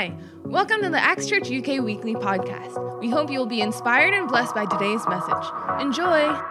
Hi, welcome to the Acts Church UK Weekly Podcast. We hope you will be inspired and blessed by today's message. Enjoy!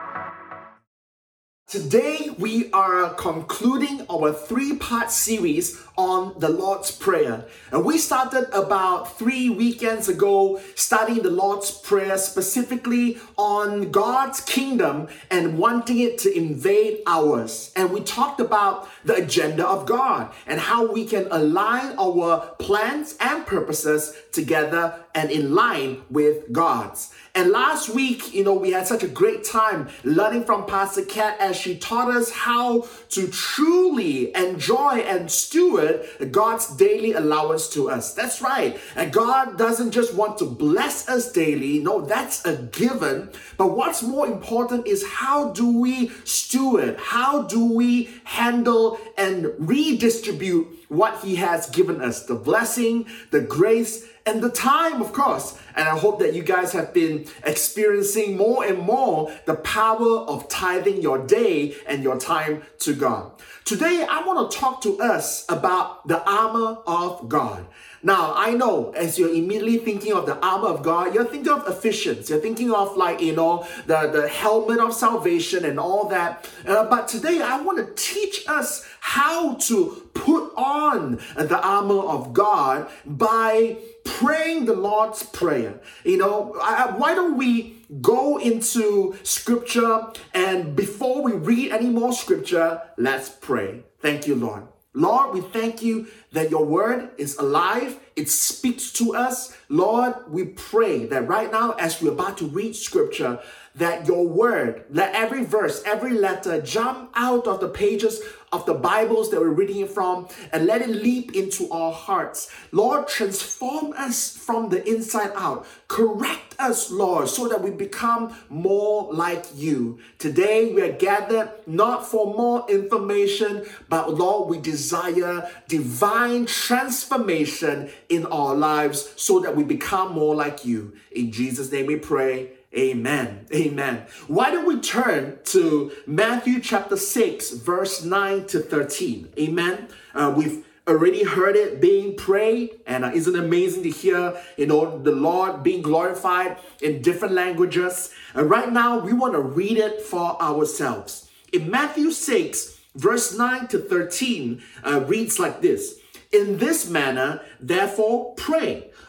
Today, we are concluding our three part series on the Lord's Prayer. And we started about three weekends ago studying the Lord's Prayer specifically on God's kingdom and wanting it to invade ours. And we talked about the agenda of God and how we can align our plans and purposes together and in line with God's. And last week, you know, we had such a great time learning from Pastor Kat as she taught us how to truly enjoy and steward God's daily allowance to us. That's right. And God doesn't just want to bless us daily. No, that's a given. But what's more important is how do we steward? How do we handle and redistribute what He has given us? The blessing, the grace, and the time, of course. And I hope that you guys have been experiencing more and more the power of tithing your day and your time to God. Today, I want to talk to us about the armor of God. Now, I know as you're immediately thinking of the armor of God, you're thinking of Ephesians, You're thinking of like, you know, the, the helmet of salvation and all that. Uh, but today, I want to teach us how to put on the armor of God by praying the Lord's Prayer. You know, I, why don't we go into scripture and before we read any more scripture, let's pray. Thank you, Lord. Lord, we thank you that your word is alive. It speaks to us. Lord, we pray that right now, as we're about to read scripture, that your word, let every verse, every letter jump out of the pages of the Bibles that we're reading from and let it leap into our hearts. Lord, transform us from the inside out. Correct us, Lord, so that we become more like you. Today we are gathered not for more information, but Lord, we desire divine transformation in our lives so that we become more like you. In Jesus' name we pray. Amen. Amen. Why don't we turn to Matthew chapter 6, verse 9 to 13? Amen. Uh, we've already heard it being prayed, and uh, isn't it amazing to hear, you know, the Lord being glorified in different languages? And right now, we want to read it for ourselves. In Matthew 6, verse 9 to 13, uh, reads like this In this manner, therefore, pray.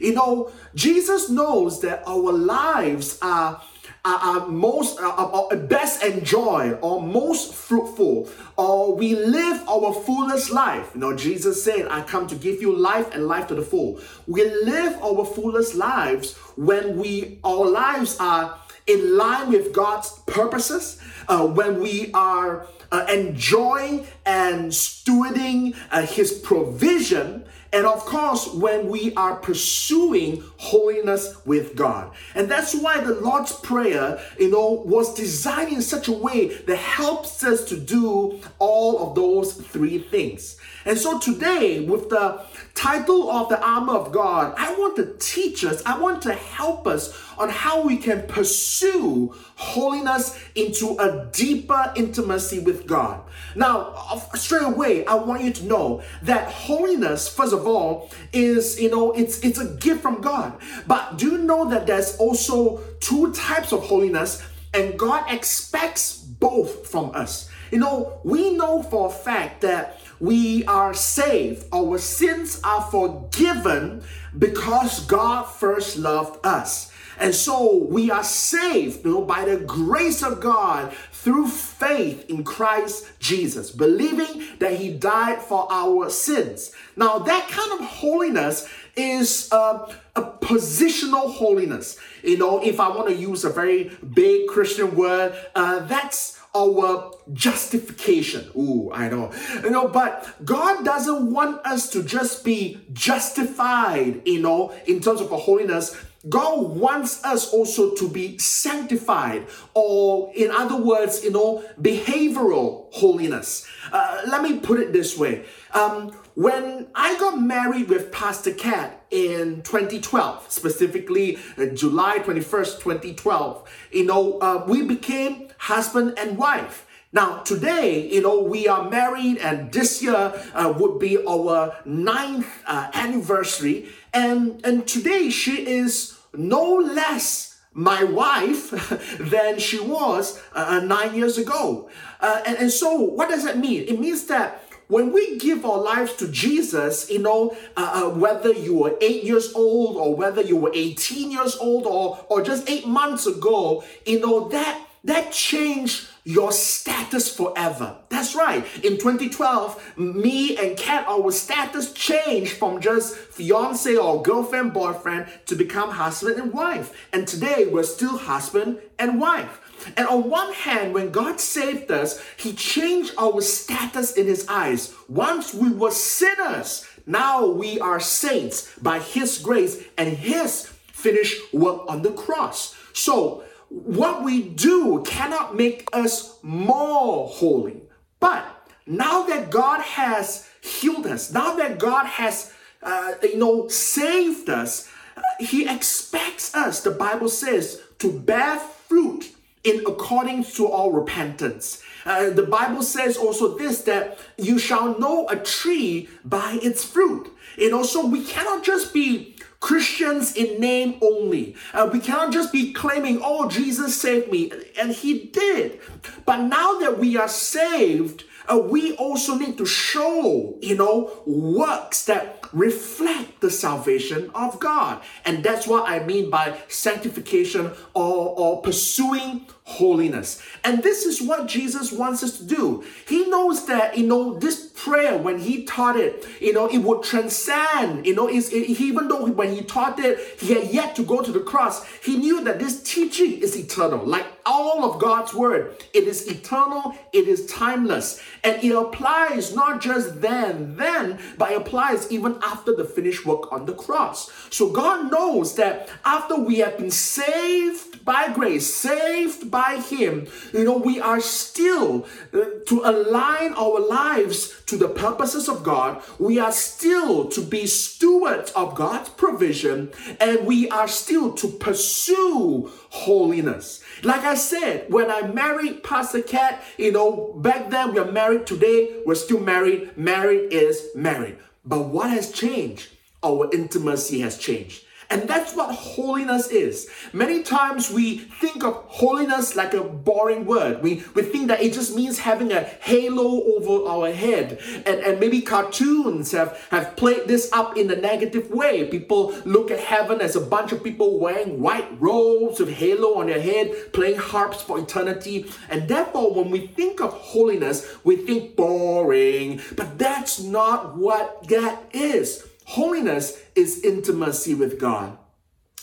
You know, Jesus knows that our lives are are, most are, best enjoyed or most fruitful or we live our fullest life. You know jesus said i come to give you life and life to the full. We live our fullest lives when we our lives are in line with god's purposes uh, when we are uh, enjoying and stewarding uh, his provision and of course, when we are pursuing holiness with God. And that's why the Lord's Prayer, you know, was designed in such a way that helps us to do all of those three things. And so today, with the title of the armor of God, I want to teach us, I want to help us on how we can pursue holiness into a deeper intimacy with God. Now, straight away, I want you to know that holiness, first of all, is, you know, it's it's a gift from God. But do you know that there's also two types of holiness and God expects both from us? You know, we know for a fact that we are saved, our sins are forgiven because God first loved us. And so we are saved you know, by the grace of God through faith in Christ Jesus, believing that He died for our sins. Now, that kind of holiness is uh, a positional holiness. You know, if I want to use a very big Christian word, uh, that's our justification. Ooh, I know. You know, but God doesn't want us to just be justified, you know, in terms of our holiness. God wants us also to be sanctified, or in other words, you know, behavioral holiness. Uh, let me put it this way. Um, when I got married with Pastor Cat in 2012, specifically uh, July 21st, 2012, you know, uh, we became husband and wife. Now, today, you know, we are married, and this year uh, would be our ninth uh, anniversary. And, and today, she is no less my wife than she was uh, nine years ago. Uh, and, and so, what does that mean? It means that when we give our lives to Jesus, you know, uh, uh, whether you were eight years old or whether you were 18 years old or, or just eight months ago, you know, that that changed your status forever. That's right. In 2012, me and Kat, our status changed from just fiance or girlfriend, boyfriend to become husband and wife. And today, we're still husband and wife. And on one hand, when God saved us, He changed our status in His eyes. Once we were sinners, now we are saints by His grace and His finished work on the cross. So, what we do cannot make us more holy. But now that God has healed us, now that God has, uh, you know, saved us, uh, He expects us, the Bible says, to bear fruit in according to all repentance. Uh, the Bible says also this that you shall know a tree by its fruit. And also, we cannot just be Christians in name only. Uh, we cannot just be claiming, oh, Jesus saved me. And he did. But now that we are saved, uh, we also need to show, you know, works that reflect the salvation of God. And that's what I mean by sanctification or, or pursuing holiness. And this is what Jesus wants us to do. He knows that, you know, this prayer, when he taught it, you know, it would transcend, you know, it, even though when he taught it, he had yet to go to the cross, he knew that this teaching is eternal. Like all of God's word, it is eternal, it is timeless, and it applies not just then, then, but it applies even after the finished work on the cross. So God knows that after we have been saved by grace, saved by Him, you know, we are still uh, to align our lives to the purposes of God. We are still to be stewards of God's provision, and we are still to pursue holiness. Like I said, when I married Pastor Cat, you know, back then we are married, today we're still married. Married is married. But what has changed? Our intimacy has changed. And that's what holiness is. Many times we think of holiness like a boring word. We, we think that it just means having a halo over our head. And, and maybe cartoons have, have played this up in a negative way. People look at heaven as a bunch of people wearing white robes with halo on their head, playing harps for eternity. And therefore, when we think of holiness, we think boring. But that's not what that is. Holiness is intimacy with God.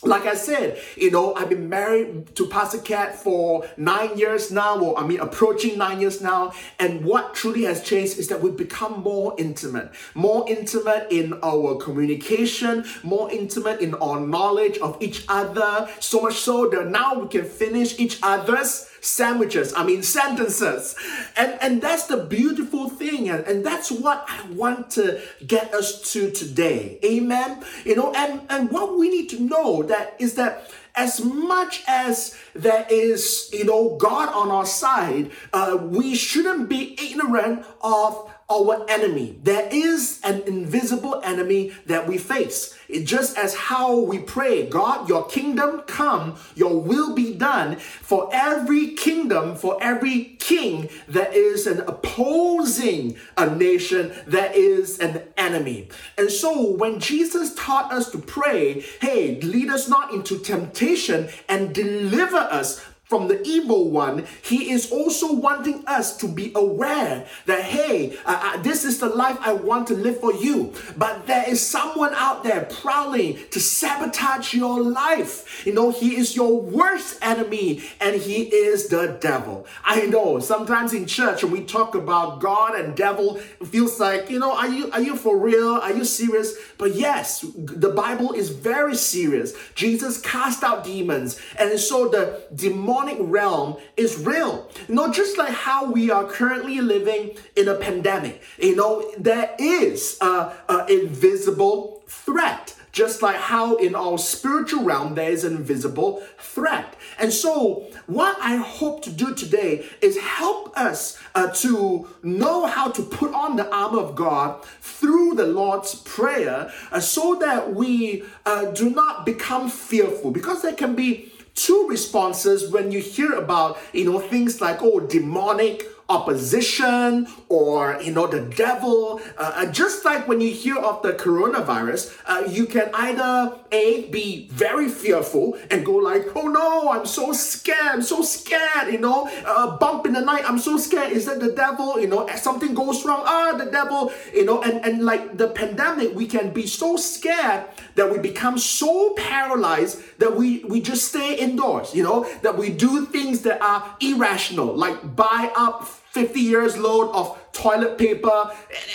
Like I said, you know, I've been married to Pastor Cat for nine years now, or I mean, approaching nine years now. And what truly has changed is that we've become more intimate, more intimate in our communication, more intimate in our knowledge of each other. So much so that now we can finish each other's sandwiches, I mean sentences. And, and that's the beautiful thing. And, and that's what I want to get us to today. Amen. You know, and, and what we need to know that is that as much as there is, you know, God on our side, uh, we shouldn't be ignorant of our enemy. There is an invisible enemy that we face. It just as how we pray, God, your kingdom come, your will be done. For every kingdom, for every king, there is an opposing a nation, there is an enemy. And so when Jesus taught us to pray, hey, lead us not into temptation and deliver us from the evil one, he is also wanting us to be aware that, hey, uh, uh, this is the life I want to live for you. But there is someone out there prowling to sabotage your life. You know, he is your worst enemy and he is the devil. I know sometimes in church when we talk about God and devil, it feels like, you know, are you are you for real? Are you serious? But yes, the Bible is very serious. Jesus cast out demons, and so the demonic realm is real. Know, just like how we are currently living in a pandemic, you know, there is a, a invisible threat just like how in our spiritual realm there is an invisible threat. And so, what I hope to do today is help us uh, to know how to put on the armor of God through the Lord's Prayer uh, so that we uh, do not become fearful because there can be two responses when you hear about you know things like oh demonic opposition or you know the devil. Uh, just like when you hear of the coronavirus uh, you can either a be very fearful and go like oh no i'm so scared i'm so scared you know uh, bump in the night i'm so scared is that the devil you know something goes wrong ah the devil you know and and like the pandemic we can be so scared that we become so paralyzed that we we just stay indoors you know? That we do things that are irrational like buy up 50 years load of toilet paper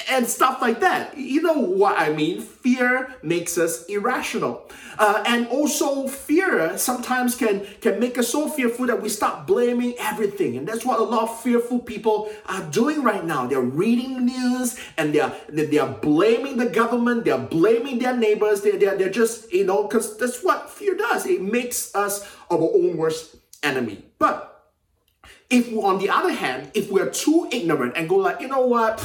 and stuff like that. You know what I mean? Fear makes us irrational. Uh, and also fear sometimes can, can make us so fearful that we start blaming everything. And that's what a lot of fearful people are doing right now. They're reading news and they're, they're blaming the government, they're blaming their neighbors, they're, they're, they're just, you know, because that's what fear does. It makes us our own worst enemy. But if we on the other hand, if we're too ignorant and go like, you know what,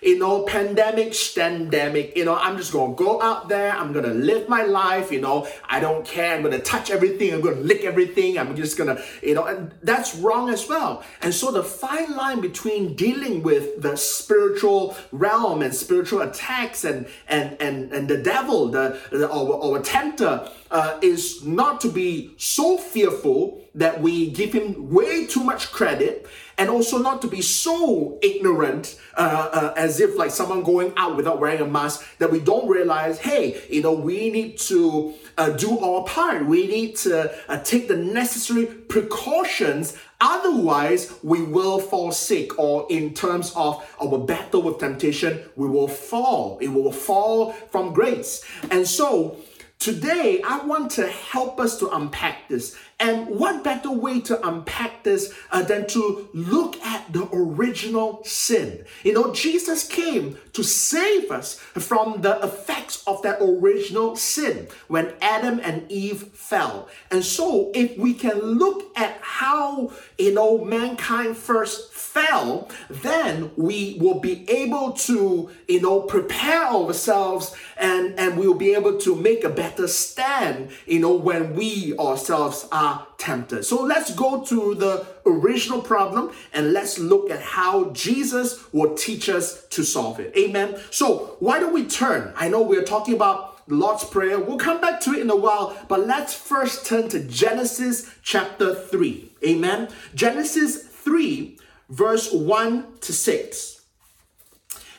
you know, pandemic, standemic, you know, I'm just gonna go out there, I'm gonna live my life, you know, I don't care, I'm gonna touch everything, I'm gonna lick everything, I'm just gonna, you know, and that's wrong as well. And so the fine line between dealing with the spiritual realm and spiritual attacks and and and, and the devil, the, the our, our tempter, uh, is not to be so fearful that we give him way too much credit and also not to be so ignorant uh, uh, as if like someone going out without wearing a mask that we don't realize hey you know we need to uh, do our part. We need to uh, take the necessary precautions. Otherwise we will fall sick or in terms of our battle with temptation we will fall. It will fall from grace. And so Today, I want to help us to unpack this. And what better way to unpack this uh, than to look at the original sin? You know, Jesus came to save us from the effects of that original sin when Adam and Eve fell. And so, if we can look at how, you know, mankind first fell, then we will be able to, you know, prepare ourselves and, and we will be able to make a better stand, you know, when we ourselves are tempted. So let's go to the original problem and let's look at how Jesus will teach us to solve it. Amen. So why don't we turn? I know we're talking about the Lord's Prayer. We'll come back to it in a while, but let's first turn to Genesis chapter 3. Amen. Genesis 3 verse 1 to 6.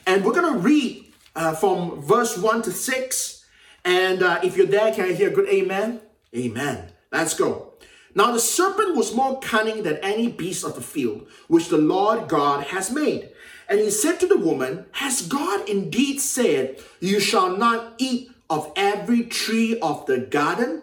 And we're going to read uh, from verse 1 to 6. And uh, if you're there, can I hear a good amen? Amen. Let's go. Now the serpent was more cunning than any beast of the field, which the Lord God has made. And he said to the woman, Has God indeed said, You shall not eat of every tree of the garden?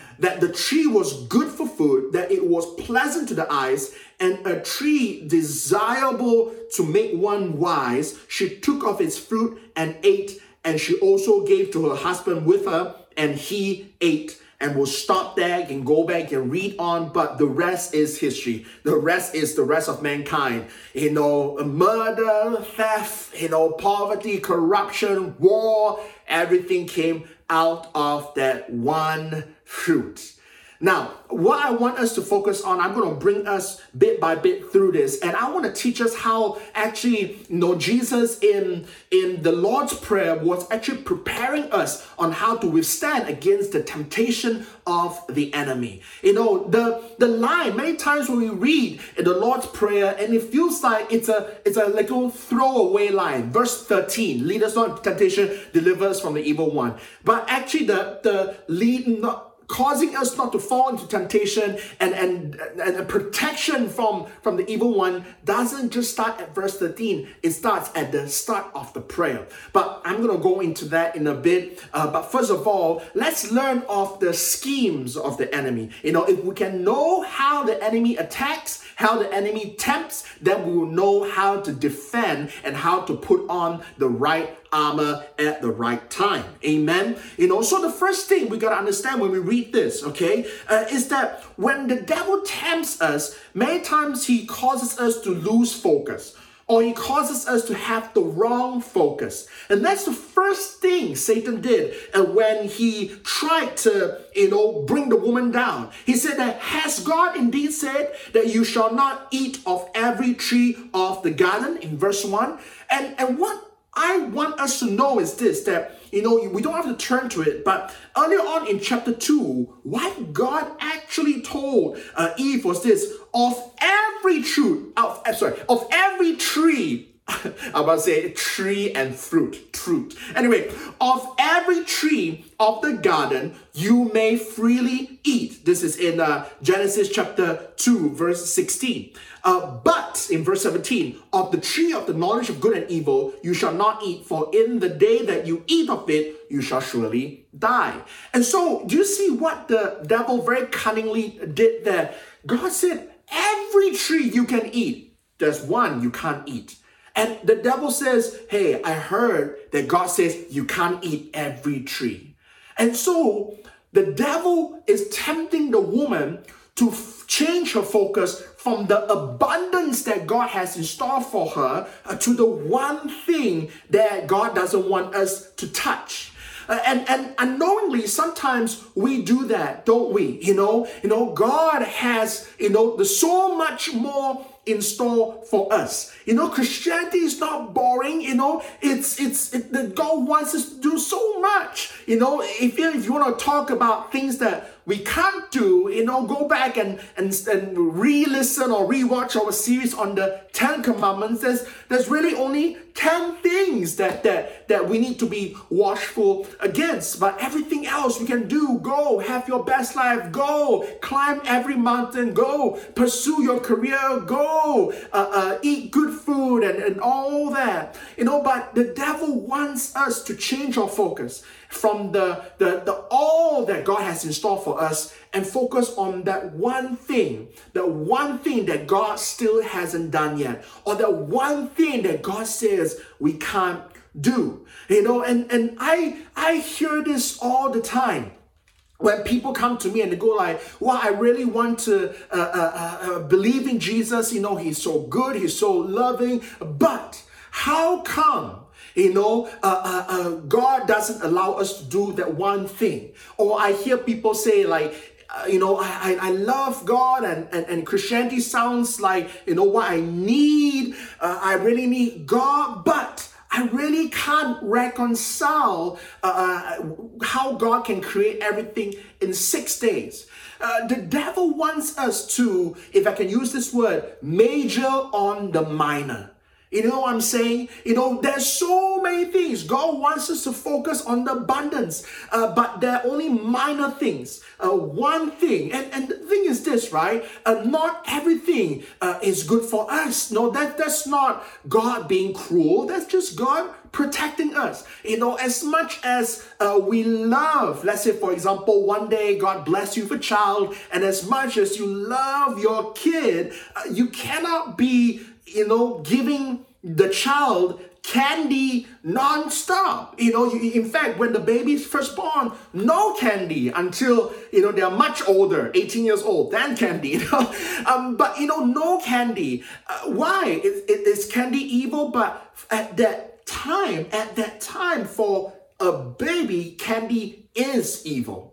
that the tree was good for food, that it was pleasant to the eyes, and a tree desirable to make one wise, she took of its fruit and ate, and she also gave to her husband with her, and he ate and we'll stop there and go back and read on, but the rest is history. The rest is the rest of mankind. You know, murder, theft, you know, poverty, corruption, war, everything came out of that one fruit. Now, what I want us to focus on, I'm going to bring us bit by bit through this, and I want to teach us how actually, you know, Jesus in in the Lord's Prayer was actually preparing us on how to withstand against the temptation of the enemy. You know, the the line many times when we read in the Lord's Prayer, and it feels like it's a it's a little throwaway line. Verse 13, lead us not temptation, deliver us from the evil one. But actually, the the lead not causing us not to fall into temptation and, and, and protection from, from the evil one doesn't just start at verse 13, it starts at the start of the prayer. But I'm going to go into that in a bit. Uh, but first of all, let's learn of the schemes of the enemy. You know, if we can know how the enemy attacks, how the enemy tempts, then we will know how to defend and how to put on the right armor at the right time. Amen. You know, so the first thing we got to understand when we read this, okay, uh, is that when the devil tempts us, many times he causes us to lose focus or he causes us to have the wrong focus. And that's the first thing Satan did and uh, when he tried to, you know, bring the woman down. He said that, has God indeed said that you shall not eat of every tree of the garden in verse 1? And, and what I want us to know is this that you know we don't have to turn to it, but earlier on in chapter 2, what God actually told uh, Eve was this of every tree, of, uh, sorry, of every tree I'm about to say tree and fruit, fruit. Anyway, of every tree of the garden you may freely eat. This is in uh, Genesis chapter 2, verse 16. Uh, but in verse 17, of the tree of the knowledge of good and evil you shall not eat, for in the day that you eat of it, you shall surely die. And so, do you see what the devil very cunningly did there? God said, Every tree you can eat, there's one you can't eat. And the devil says, Hey, I heard that God says you can't eat every tree. And so the devil is tempting the woman to f- change her focus from the abundance that God has in store for her uh, to the one thing that God doesn't want us to touch. Uh, and and unknowingly sometimes we do that don't we you know you know god has you know there's so much more in store for us. You know, Christianity is not boring. You know, it's it's it, the God wants us to do so much. You know, if you, if you want to talk about things that we can't do, you know, go back and and, and re-listen or re-watch our series on the Ten Commandments. There's there's really only 10 things that that that we need to be watchful against. But everything else we can do, go, have your best life, go, climb every mountain, go, pursue your career, go, uh, uh, eat good food and, and all that. You know, but the devil wants us to change our focus from the, the, the all that God has in store for us and focus on that one thing, the one thing that God still hasn't done yet, or the one thing that God says we can't do. You know, and, and I I hear this all the time. When people come to me and they go like well i really want to uh, uh, uh, believe in jesus. You know he's so good he's so loving. But how come you know, uh, uh, uh, God doesn't allow us to do that one thing. Or I hear people say, like, uh, you know, I, I love God and, and, and Christianity sounds like, you know, what I need. Uh, I really need God, but I really can't reconcile uh, uh how God can create everything in six days. Uh, the devil wants us to, if I can use this word, major on the minor. You know what I'm saying? You know, there's so many things. God wants us to focus on the abundance, uh, but they're only minor things. Uh, one thing, and, and the thing is this, right? Uh, not everything uh, is good for us. No, that that's not God being cruel. That's just God protecting us. You know, as much as uh, we love, let's say, for example, one day God bless you with a child, and as much as you love your kid, uh, you cannot be you know, giving the child candy non-stop. You know, in fact, when the baby's first born, no candy until you know they're much older, 18 years old, then candy. You know? um, but you know, no candy. Uh, why? Is, is candy evil? But at that time, at that time, for a baby, candy is evil.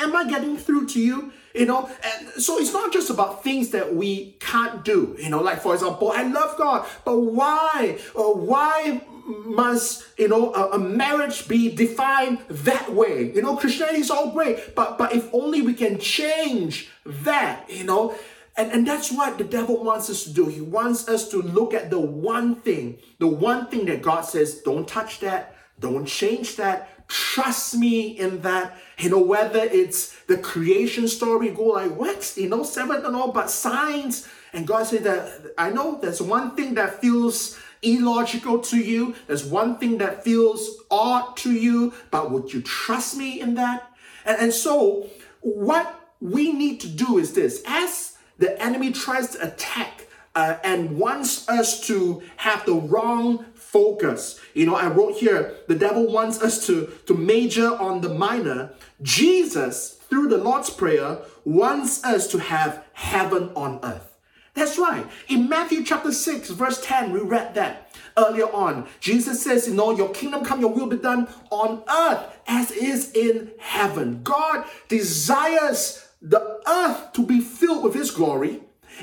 Am I getting through to you? You know, and so it's not just about things that we can't do. You know, like for example, I love God, but why? Or why must you know a, a, marriage be defined that way? You know, Christianity is all great, but but if only we can change that, you know. And, and that's what the devil wants us to do. He wants us to look at the one thing, the one thing that God says, don't touch that, don't change that, trust me in that. You know, whether it's the creation story, go like, what? You know, seven and all, but signs. And God said that I know there's one thing that feels illogical to you, there's one thing that feels odd to you, but would you trust me in that? And, and so, what we need to do is this as the enemy tries to attack uh, and wants us to have the wrong focus. You know, I wrote here the devil wants us to, to major on the minor. Jesus, through the Lord's Prayer, wants us to have heaven on earth. That's right. In Matthew chapter 6, verse 10, we read that earlier on. Jesus says, You know, your kingdom come, your will be done on earth as is in heaven. God desires the earth to be filled with His glory,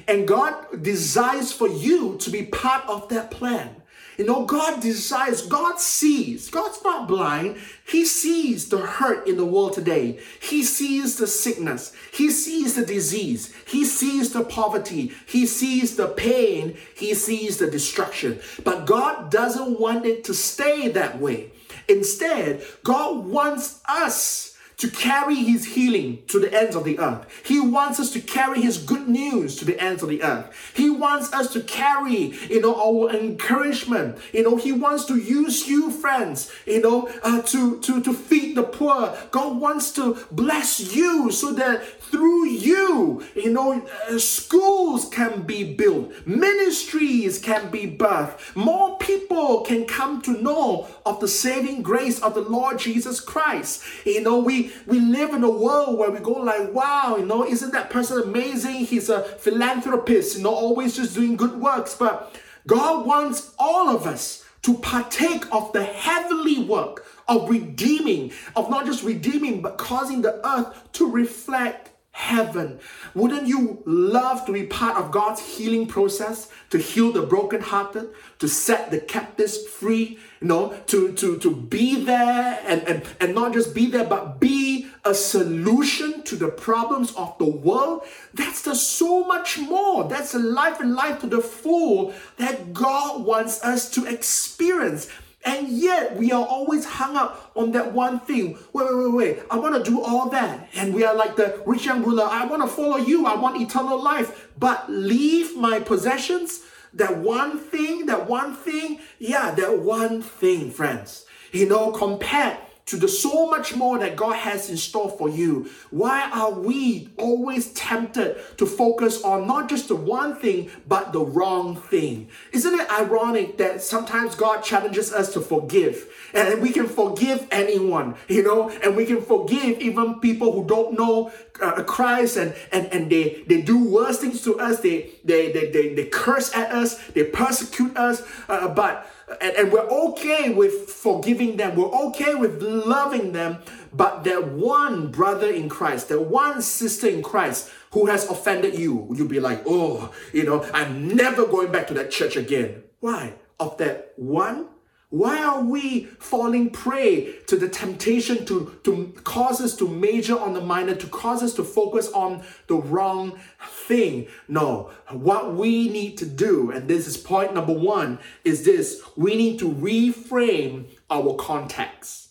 and God desires for you to be part of that plan. You know, God desires, God sees. God's not blind. He sees the hurt in the world today. He sees the sickness. He sees the disease. He sees the poverty. He sees the pain. He sees the destruction. But God doesn't want it to stay that way. Instead, God wants us to carry his healing to the ends of the earth. He wants us to carry his good news to the ends of the earth. He wants us to carry, you know, our encouragement. You know, he wants to use you, friends, you know, uh, to, to, to feed the poor. God wants to bless you so that through you, you know, uh, schools can be built, ministries can be birthed, more people can come to know of the saving grace of the Lord Jesus Christ. You know, we we live in a world where we go like, wow, you know, isn't that person amazing? He's a philanthropist, you know, always just doing good works. But God wants all of us to partake of the heavenly work of redeeming, of not just redeeming, but causing the earth to reflect heaven. Wouldn't you love to be part of God's healing process to heal the brokenhearted, to set the captives free, you know, to, to, to be there and, and, and not just be there, but be a solution to the problems of the world? That's the so much more. That's the life and life to the full that God wants us to experience. And yet we are always hung up on that one thing. Wait, wait, wait, wait. I want to do all that. And we are like the rich young ruler. I want to follow you. I want eternal life. But leave my possessions. That one thing, that one thing. Yeah, that one thing, friends. You know, compared to the so much more that God has in store for you. Why are we always tempted to focus on not just the one thing, but the wrong thing? Isn't it ironic that sometimes God challenges us to forgive? And we can forgive anyone, you know, and we can forgive even people who don't know uh, Christ and, and, and they, they do worse things to us. They, they, they, they, they curse at us, they persecute us, uh, but and, and we're okay with forgiving them, we're okay with loving them, but that one brother in Christ, that one sister in Christ who has offended you, you'll be like, oh, you know, I'm never going back to that church again. Why? Of that one why are we falling prey to the temptation to, to cause us to major on the minor, to cause us to focus on the wrong thing? No, what we need to do, and this is point number one, is this we need to reframe our context.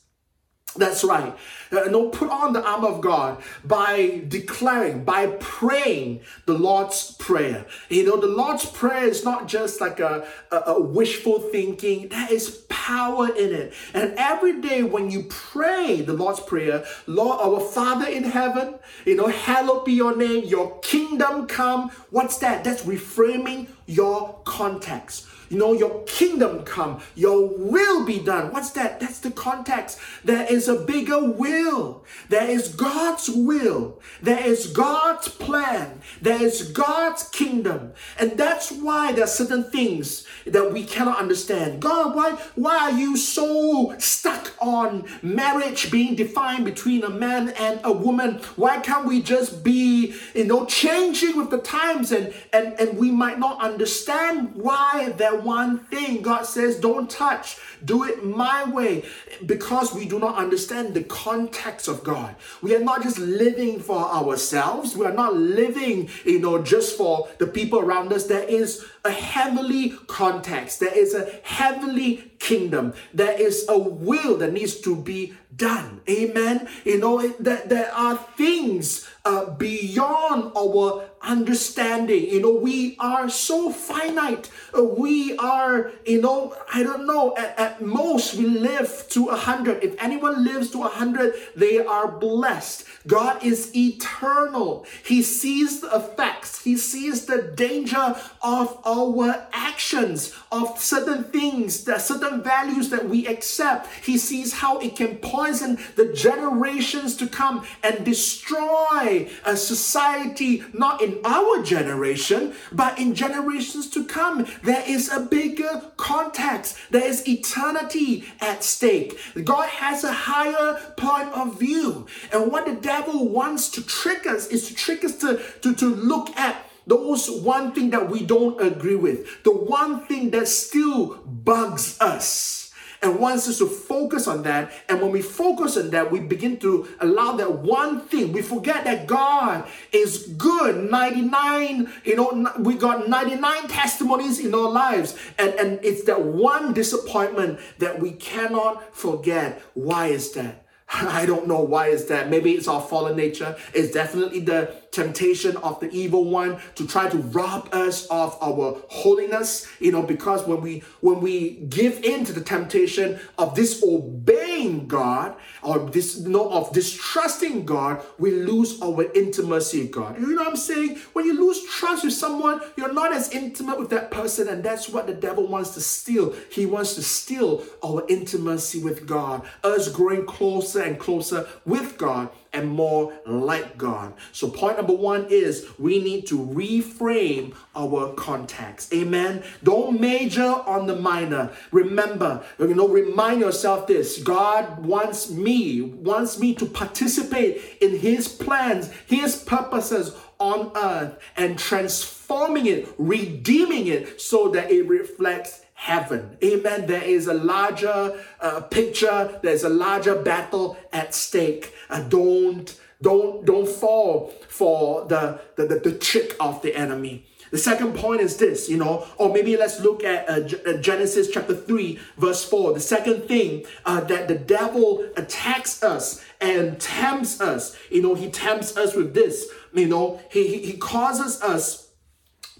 That's right. Uh, no, put on the armor of God by declaring, by praying the Lord's Prayer. You know, the Lord's Prayer is not just like a, a, a wishful thinking, that is power in it. And every day when you pray the Lord's Prayer, Lord, our Father in heaven, you know, hallowed be your name, your kingdom come. What's that? That's reframing your context. You know, your kingdom come, your will be done. What's that? That's the context. There is a bigger will. There is God's will. There is God's plan. There is God's kingdom. And that's why there are certain things that we cannot understand. God, why, why are you so stuck on marriage being defined between a man and a woman? Why can't we just be, you know, changing with the times and, and, and we might not understand why there one thing. God says, don't touch, do it my way, because we do not understand the context of God. We are not just living for ourselves, we are not living, you know, just for the people around us. There is a heavenly context, there is a heavenly kingdom, there is a will that needs to be done. Amen. You know, that there are things uh, beyond our understanding. You know, we are so finite. Uh, we are, you know, I don't know, at, at most we live to a hundred. If anyone lives to a hundred, they are blessed. God is eternal. He sees the effects. He sees the danger of our actions, of certain things, the certain values that we accept. He sees how it can poison the generations to come and destroy a society, not in our generation, but in generations to come. There is a bigger context. There is eternity at stake. God has a higher point of view. And what the devil wants to trick us is to trick us to, to, to look at those one thing that we don't agree with, the one thing that still bugs us and wants us to focus on that. And when we focus on that, we begin to allow that one thing. We forget that God is good. 99, you know, we got 99 testimonies in our lives. And, and it's that one disappointment that we cannot forget. Why is that? I don't know why is that. Maybe it's our fallen nature. It's definitely the temptation of the evil one to try to rob us of our holiness. You know, because when we when we give in to the temptation of disobeying God or this you know of distrusting God, we lose our intimacy with God. You know what I'm saying? When you lose trust with someone, you're not as intimate with that person, and that's what the devil wants to steal. He wants to steal our intimacy with God, us growing closer and closer with God and more like God. So, point number one is we need to reframe our context. Amen. Don't major on the minor. Remember, you know, remind yourself this God wants me, wants me to participate in His plans, His purposes on earth, and transforming it, redeeming it so that it reflects heaven. Amen. There is a larger uh, picture, there's a larger battle at stake. Uh, don't don't don't fall for the, the, the, the trick of the enemy. The second point is this, you know, or maybe let's look at uh, uh Genesis chapter 3, verse 4. The second thing uh, that the devil attacks us and tempts us, you know, he tempts us with this, you know, he, he, he causes us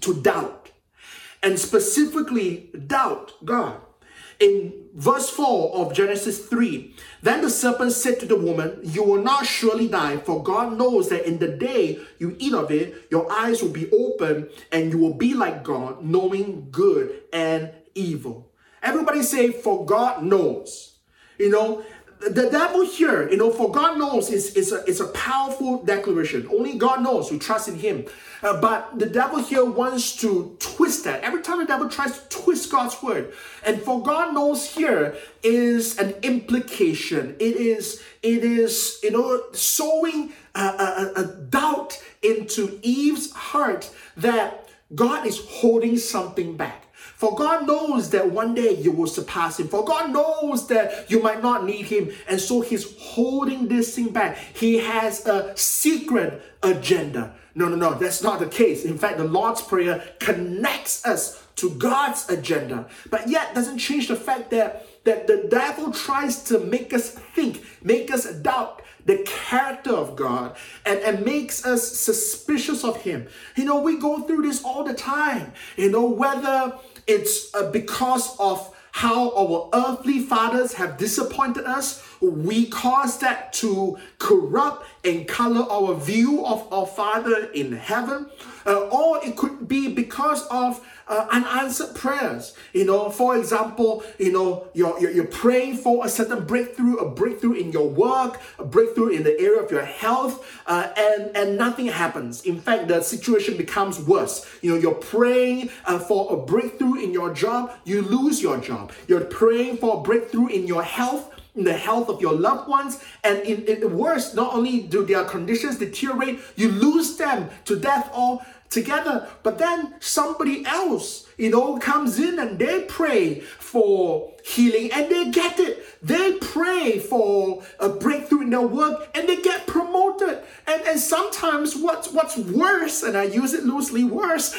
to doubt and specifically doubt God. In verse 4 of Genesis 3, then the serpent said to the woman, You will not surely die, for God knows that in the day you eat of it, your eyes will be open and you will be like God, knowing good and evil. Everybody say, For God knows. You know, the devil here, you know, for God knows is, is, a, is a powerful declaration. Only God knows we trust in Him. Uh, but the devil here wants to twist that. Every time the devil tries to twist God's word, and for God knows here is an implication. It is, it is, you know, sowing a, a, a doubt into Eve's heart that God is holding something back. For God knows that one day you will surpass him. For God knows that you might not need him. And so he's holding this thing back. He has a secret agenda. No, no, no, that's not the case. In fact, the Lord's Prayer connects us to God's agenda, but yet doesn't change the fact that, that the devil tries to make us think, make us doubt the character of God and, and makes us suspicious of Him. You know, we go through this all the time. You know, whether it's uh, because of how our earthly fathers have disappointed us, we cause that to corrupt and color our view of our Father in heaven. Uh, or it could be because of uh, unanswered prayers. You know, for example, you know, you're, you're, you're praying for a certain breakthrough, a breakthrough in your work, a breakthrough in the area of your health, uh, and, and nothing happens. In fact, the situation becomes worse. You know, you're praying uh, for a breakthrough in your job, you lose your job. You're praying for a breakthrough in your health, in the health of your loved ones. And in, in worse, not only do their conditions deteriorate, you lose them to death or together. But then somebody else, you know, comes in and they pray for healing and they get it. They pray for a breakthrough in their work and they get promoted. And, and sometimes what's what's worse, and I use it loosely, worse,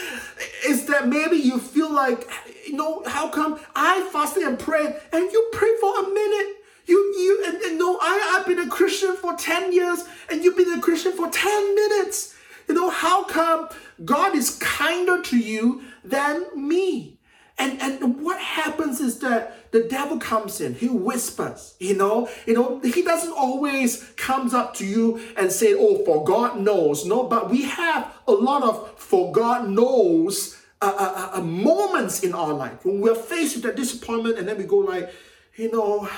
is that maybe you feel like, you know, how come I fasted and prayed and you pray for a minute? You, you, and, and no, I, I've been a Christian for 10 years and you've been a Christian for 10 minutes. You know, how come God is kinder to you than me? And, and what happens is that the devil comes in, he whispers, you know, you know, he doesn't always comes up to you and say, oh, for God knows. No, but we have a lot of for God knows uh, uh, uh, moments in our life when we're faced with that disappointment and then we go like, you know,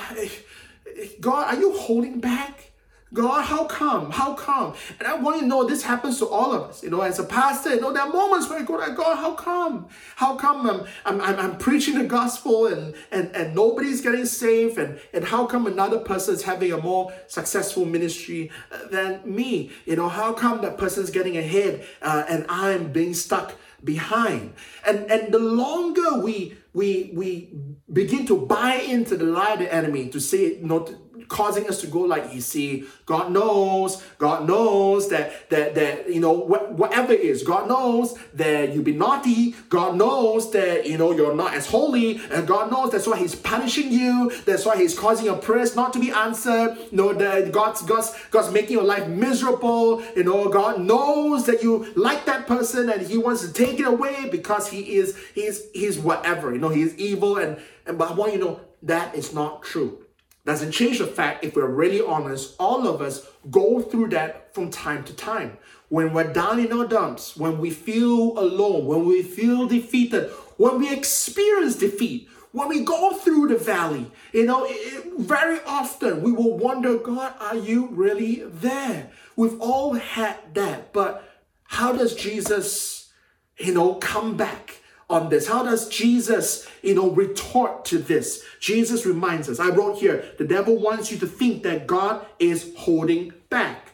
God, are you holding back? God, how come? How come? And I want you to know this happens to all of us. You know, as a pastor, you know, there are moments where I go like, God, how come? How come I'm, I'm, I'm, I'm preaching the gospel and, and, and nobody's getting saved? And, and how come another person is having a more successful ministry uh, than me? You know, how come that person's getting ahead uh, and I'm being stuck behind? And, and the longer we, we, we begin to buy into the lie of the enemy to say, you know, causing us to go like, you see, God knows, God knows that, that, that you know, wh- whatever it is, God knows that you be naughty, God knows that, you know, you're not as holy, and God knows that's why He's punishing you, that's why He's causing your prayers not to be answered, you know, that God's, God's, God's making your life miserable, you know, God knows that you like that person and He wants to take it away because He is, He's, He's whatever, you know, He's evil, and, and but I want you to know that is not true. Doesn't change the fact, if we're really honest, all of us go through that from time to time. When we're down in our dumps, when we feel alone, when we feel defeated, when we experience defeat, when we go through the valley, you know, it, very often we will wonder, God, are you really there? We've all had that, but how does Jesus, you know, come back? On this? How does Jesus, you know, retort to this? Jesus reminds us, I wrote here, the devil wants you to think that God is holding back.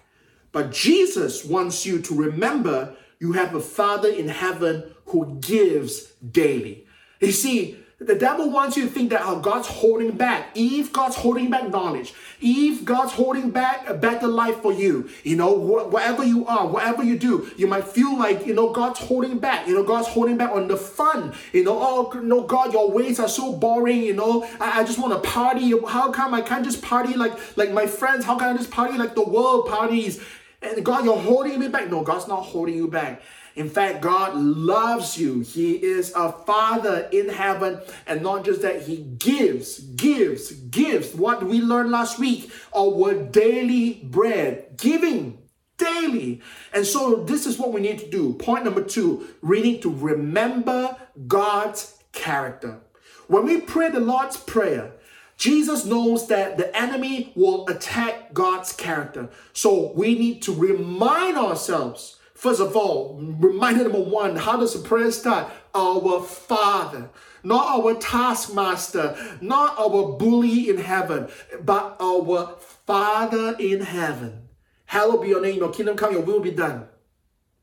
But Jesus wants you to remember you have a Father in heaven who gives daily. You see, the devil wants you to think that oh, God's holding back. Eve, God's holding back knowledge. Eve, God's holding back a better life for you. You know, wh- whatever you are, whatever you do, you might feel like, you know, God's holding back. You know, God's holding back on the fun. You know, oh, no, God, your ways are so boring. You know, I, I just want to party. How come I can't just party like, like my friends? How can I just party like the world parties? And God, you're holding me back. No, God's not holding you back. In fact, God loves you. He is a father in heaven. And not just that, He gives, gives, gives. What we learned last week, our daily bread, giving daily. And so this is what we need to do. Point number two, we need to remember God's character. When we pray the Lord's Prayer, Jesus knows that the enemy will attack God's character. So we need to remind ourselves First of all, reminder number one, how does the prayer start? Our Father, not our taskmaster, not our bully in heaven, but our Father in heaven. Hallowed be your name, your kingdom come, your will be done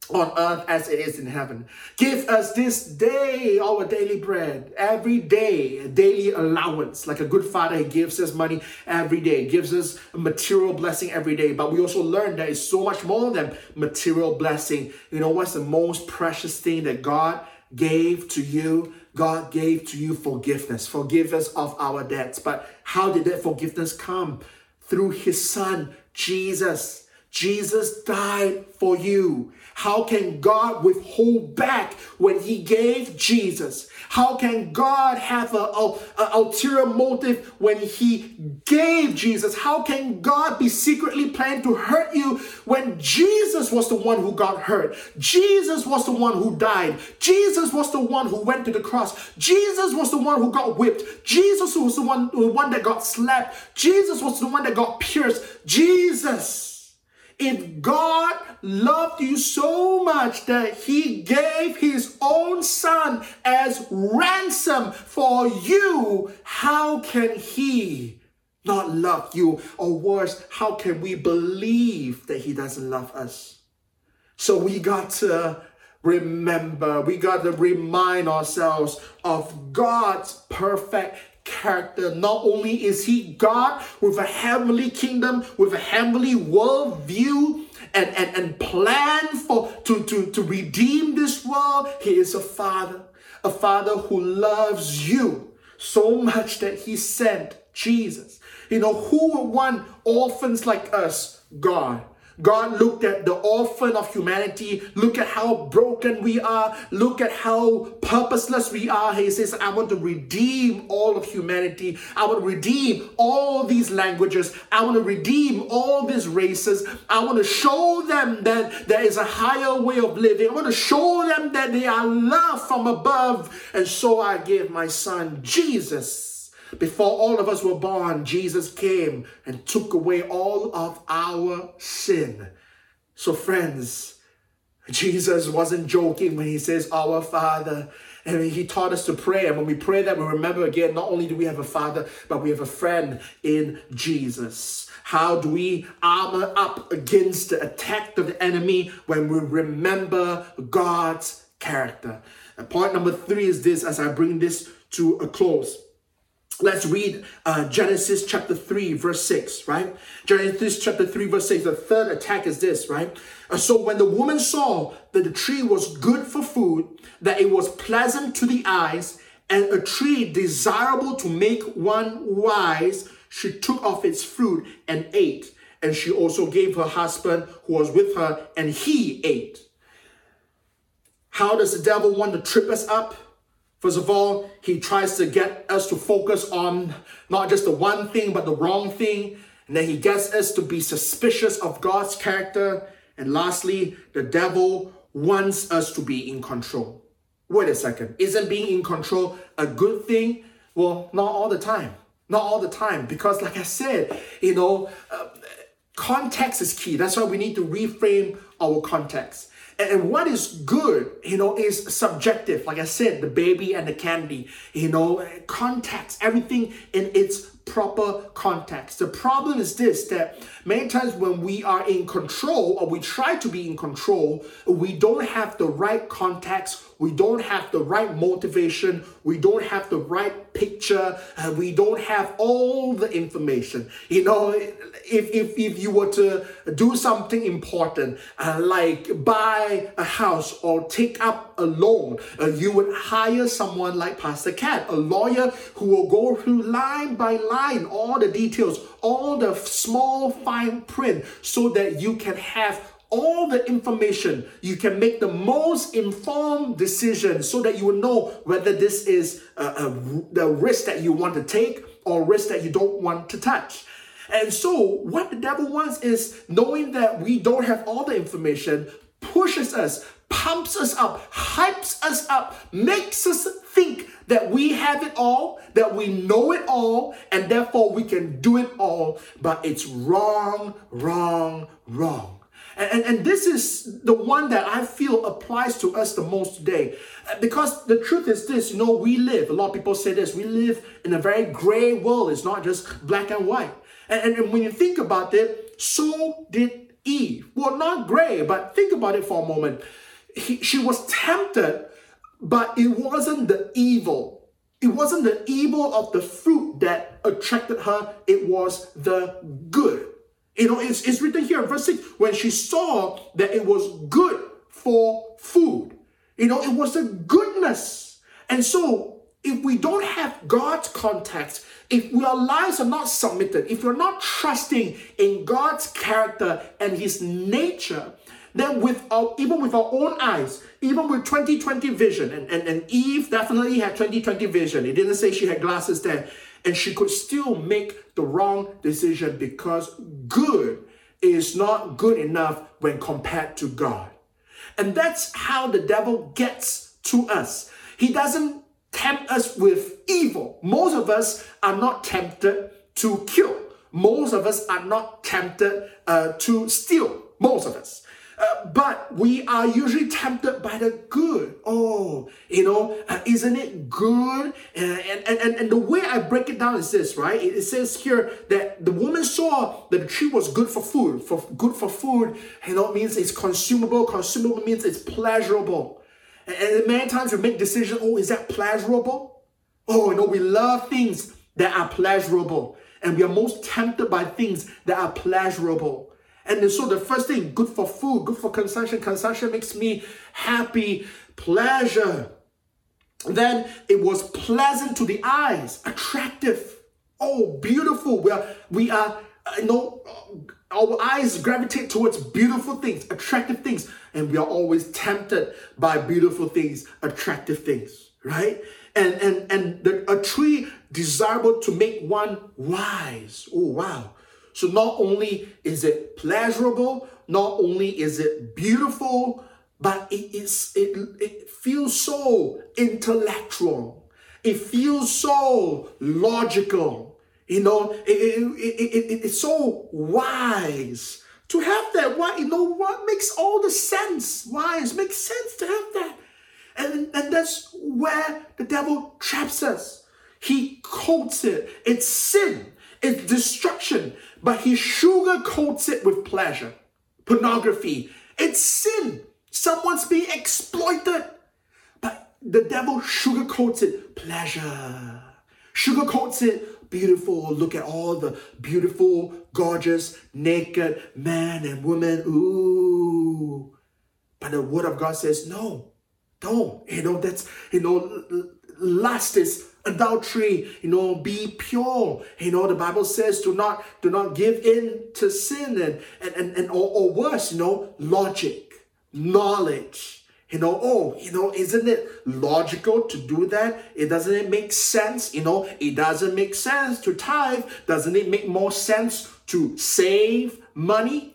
on earth as it is in heaven. Give us this day our daily bread, every day, a daily allowance. Like a good father, he gives us money every day, gives us a material blessing every day. But we also learn that it's so much more than material blessing. You know what's the most precious thing that God gave to you? God gave to you forgiveness, forgiveness of our debts. But how did that forgiveness come? Through his son, Jesus. Jesus died for you. How can God withhold back when He gave Jesus? How can God have a, a, a ulterior motive when He gave Jesus? How can God be secretly planning to hurt you when Jesus was the one who got hurt? Jesus was the one who died. Jesus was the one who went to the cross. Jesus was the one who got whipped. Jesus was the one, the one that got slapped. Jesus was the one that got pierced. Jesus if God loved you so much that he gave his own son as ransom for you, how can he not love you? Or worse, how can we believe that he doesn't love us? So we got to remember, we got to remind ourselves of God's perfect character. Not only is he God with a heavenly kingdom, with a heavenly worldview, and, and, and plan for to, to, to redeem this world, he is a father, a father who loves you so much that he sent Jesus. You know, who would want orphans like us? God. God looked at the orphan of humanity. Look at how broken we are. Look at how purposeless we are. He says, I want to redeem all of humanity. I want to redeem all these languages. I want to redeem all these races. I want to show them that there is a higher way of living. I want to show them that they are loved from above. And so I gave my son Jesus before all of us were born, Jesus came and took away all of our sin. So, friends, Jesus wasn't joking when he says, Our Father. And he taught us to pray. And when we pray that, we remember again, not only do we have a Father, but we have a friend in Jesus. How do we armor up against the attack of the enemy when we remember God's character? And point number three is this as I bring this to a close. Let's read uh, Genesis chapter 3, verse 6, right? Genesis chapter 3, verse 6. The third attack is this, right? Uh, so when the woman saw that the tree was good for food, that it was pleasant to the eyes, and a tree desirable to make one wise, she took off its fruit and ate. And she also gave her husband who was with her, and he ate. How does the devil want to trip us up? First of all, he tries to get us to focus on not just the one thing, but the wrong thing. And then he gets us to be suspicious of God's character. And lastly, the devil wants us to be in control. Wait a second. Isn't being in control a good thing? Well, not all the time. Not all the time. Because, like I said, you know, uh, context is key. That's why we need to reframe our context. And what is good, you know, is subjective. Like I said, the baby and the candy, you know, context, everything in its proper context. The problem is this that many times when we are in control or we try to be in control, we don't have the right context, we don't have the right motivation, we don't have the right picture, and we don't have all the information. You know, if, if, if you were to do something important, uh, like buy a house or take up a loan, uh, you would hire someone like Pastor Cat, a lawyer who will go through line by line all the details, all the small fine print, so that you can have all the information. You can make the most informed decision so that you will know whether this is a, a, the risk that you want to take or risk that you don't want to touch. And so, what the devil wants is knowing that we don't have all the information, pushes us, pumps us up, hypes us up, makes us think that we have it all, that we know it all, and therefore we can do it all. But it's wrong, wrong, wrong. And, and, this is the one that I feel applies to us the most today. Uh, because the truth is this, you know, we live, a lot of people say this, we live in a very gray world. It's not just black and white. And, and when you think about it, so did Eve. Well, not gray, but think about it for a moment. He, she was tempted, but it wasn't the evil. It wasn't the evil of the fruit that attracted her, it was the good. You know, it's, it's written here in verse 6 when she saw that it was good for food. You know, it was a goodness. And so, if we don't have God's context, if our lives are not submitted, if you're not trusting in God's character and His nature, then with our even with our own eyes, even with 2020 vision, and, and, and Eve definitely had 2020 vision. It didn't say she had glasses there, and she could still make the wrong decision because good is not good enough when compared to God. And that's how the devil gets to us. He doesn't tempt us with evil. Most of us are not tempted to kill. Most of us are not tempted uh, to steal. Most of us. Uh, but we are usually tempted by the good. Oh, you know, uh, isn't it good? Uh, and, and, and, and the way I break it down is this, right? It, it says here that the woman saw that the tree was good for food. For good for food, you know, means it's consumable. Consumable means it's pleasurable. And, and many times we make decisions, oh, is that pleasurable? Oh, you know, we love things that are pleasurable. And we are most tempted by things that are pleasurable. And so the first thing, good for food, good for consumption. Consumption makes me happy, pleasure. Then it was pleasant to the eyes, attractive. Oh, beautiful. We are, we are, uh, you know, our eyes gravitate towards beautiful things, attractive things, and we are always tempted by beautiful things, attractive things, right? And and and the, a tree desirable to make one wise. Oh wow! So not only is it pleasurable, not only is it beautiful, but it is it, it feels so intellectual. It feels so logical. You know, it, it, it, it, it's so wise to have that. Why, you know, what makes all the sense? Wise makes sense to have that. And, and that's where the devil traps us. He coats it. It's sin. It's destruction but he sugarcoats it with pleasure. Pornography, it's sin. Someone's being exploited. But the devil sugarcoats it pleasure. Sugarcoats it beautiful. Look at all the beautiful, gorgeous, naked man and woman. Ooh. But the word of God says, no, don't. You know, that's, you know, lust is adultery you know be pure. You know the bible says do not do not give in to sin and and and, and or, or worse you know logic knowledge. You know oh you know isn't it logical to do that? It doesn't it make sense? You know it doesn't make sense to tithe. Doesn't it make more sense to save money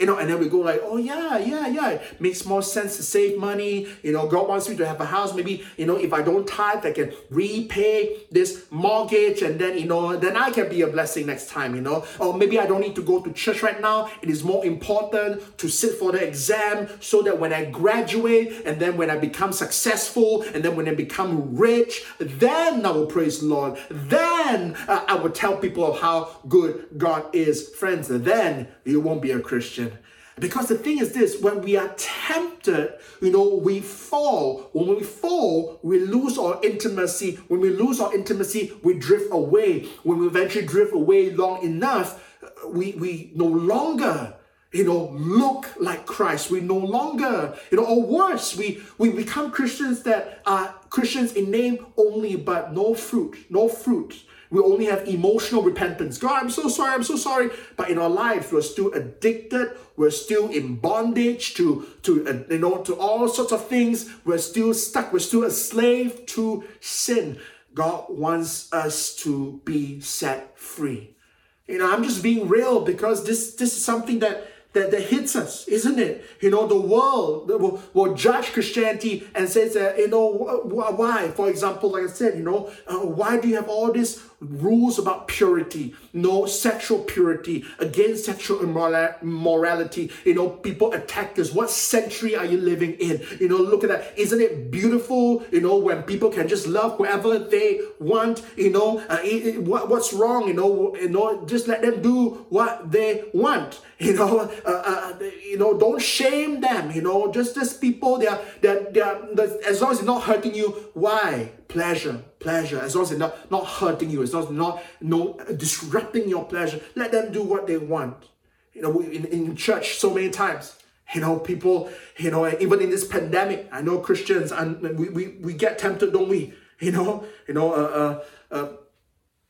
you know, and then we go like, oh yeah, yeah, yeah. It makes more sense to save money. You know, God wants me to have a house. Maybe, you know, if I don't tithe, I can repay this mortgage and then, you know, then I can be a blessing next time, you know. Or maybe I don't need to go to church right now. It is more important to sit for the exam so that when I graduate and then when I become successful and then when I become rich, then I will praise the Lord. Then uh, I will tell people of how good God is. Friends, then you won't be a Christian. Because the thing is this when we are tempted, you know, we fall. When we fall, we lose our intimacy. When we lose our intimacy, we drift away. When we eventually drift away long enough, uh, we, we no longer you know, look like Christ. We no longer, you know, or worse, we, we become Christians that are Christians in name only, but no fruit, no fruit. We only have emotional repentance. God, I'm so sorry, I'm so sorry. But in our lives, we're still addicted. We're still in bondage to, to uh, you know, to all sorts of things. We're still stuck. We're still a slave to sin. God wants us to be set free. You know, I'm just being real because this this is something that that, that hits us, isn't it? You know, the world will, will judge Christianity and says that, you know, why? For example, like I said, you know, uh, why do you have all these rules about purity, no sexual purity, against sexual immorality? You know, people attack us. What century are you living in? You know, look at that. Isn't it beautiful, you know, when people can just love whoever they want, you know, uh, it, it, what, what's wrong, you know, you know, just let them do what they want, you know, uh, uh, you know, don't shame them. You know, just as people, they're, they're, they're, as long as they're not hurting you. Why? Pleasure, pleasure. As long as they're not, not hurting you, as long as not no disrupting your pleasure, let them do what they want. You know, in, in church so many times. You know, people, you know, even in this pandemic, I know Christians and we, we, we get tempted, don't we? You know, you know, uh, uh, uh,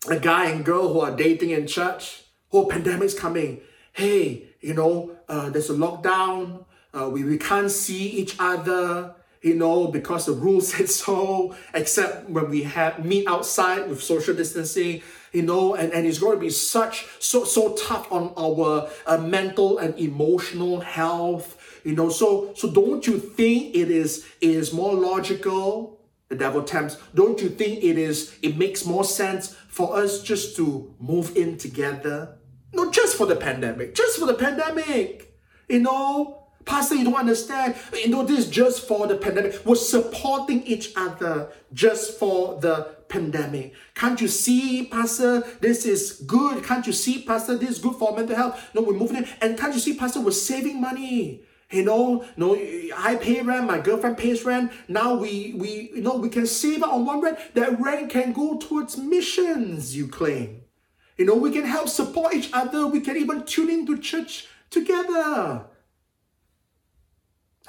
a guy and girl who are dating in church. Oh, pandemic's coming. Hey, you know, uh, there's a lockdown. uh, we, we can't see each other, you know, because the rules said so, except when we have meet outside with social distancing, you know, and, and it's going to be such, so, so tough on our uh, mental and emotional health, you know. So, so don't you think it is, it is more logical the devil tempts don't you think it is it makes more sense for us just to move in together not just for the pandemic just for the pandemic you know Pastor, you don't understand. You know, this is just for the pandemic. We're supporting each other just for the pandemic. Can't you see, Pastor, this is good? Can't you see, Pastor, this is good for mental health? No, we're moving in. And can't you see, Pastor, we're saving money. You know, no, I pay rent, my girlfriend pays rent. Now we, we, you know, we can save it on one rent. That rent can go towards missions, you claim. You know, we can help support each other. We can even tune into church together.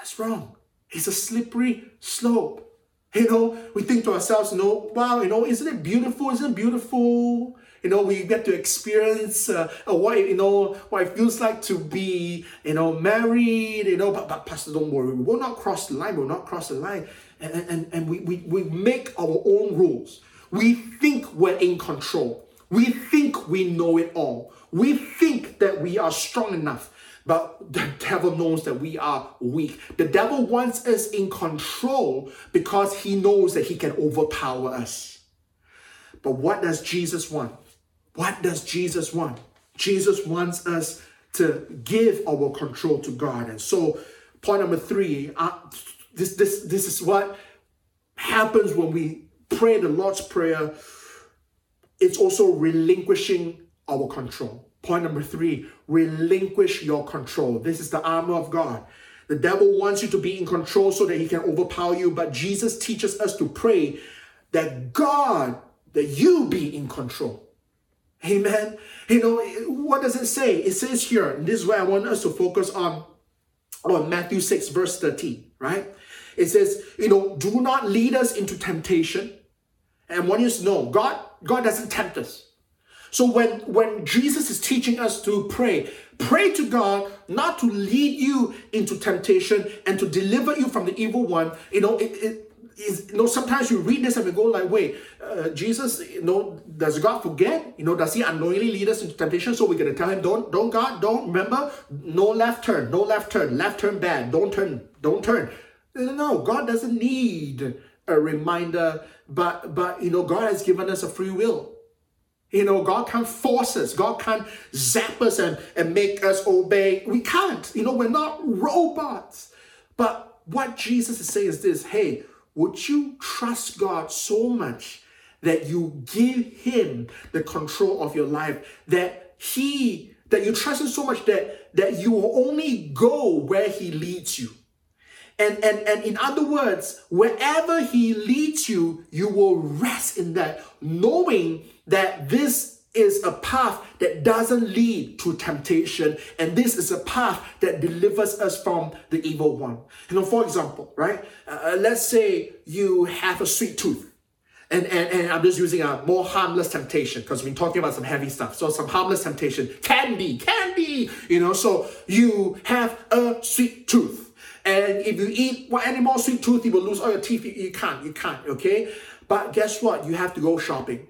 That's wrong. It's a slippery slope. You know, we think to ourselves, you know, wow, you know, isn't it beautiful? Isn't it beautiful? You know, we get to experience uh, what you know what it feels like to be, you know, married. You know, but, but Pastor, don't worry, we will not cross the line. We will not cross the line, and and, and we, we we make our own rules. We think we're in control. We think we know it all. We think that we are strong enough. But the devil knows that we are weak. The devil wants us in control because he knows that he can overpower us. But what does Jesus want? What does Jesus want? Jesus wants us to give our control to God. And so, point number three, uh, this, this, this is what happens when we pray the Lord's Prayer. It's also relinquishing our control. Point number three, relinquish your control. This is the armor of God. The devil wants you to be in control so that he can overpower you, but Jesus teaches us to pray that God, that you be in control. Amen. You know, what does it say? It says here, and this is where I want us to focus on, on Matthew 6, verse 13, right? It says, you know, do not lead us into temptation. And want you to know, God, God doesn't tempt us. So when, when Jesus is teaching us to pray, pray to God not to lead you into temptation and to deliver you from the evil one. You know, it, it is, you know, sometimes you read this and we go like, wait, uh, Jesus, you know, does God forget? You know, does he unknowingly lead us into temptation? So we're to tell him, don't, don't God, don't, remember, no left turn, no left turn, left turn bad, don't turn, don't turn. No, God doesn't need a reminder, but, but, you know, God has given us a free will. You know, God can't force us. God can't zap us and, and make us obey. We can't. You know, we're not robots. But what Jesus is saying is this hey, would you trust God so much that you give Him the control of your life, that He, that you trust Him so much that, that you will only go where He leads you? And, and, and in other words, wherever He leads you, you will rest in that, knowing that this is a path that doesn't lead to temptation, and this is a path that delivers us from the evil one. You know, for example, right? Uh, let's say you have a sweet tooth. And, and, and I'm just using a more harmless temptation because we've been talking about some heavy stuff. So some harmless temptation, candy, candy, you know. So you have a sweet tooth. And if you eat well, any more sweet tooth, you will lose all your teeth. You, you can't, you can't, okay? But guess what? You have to go shopping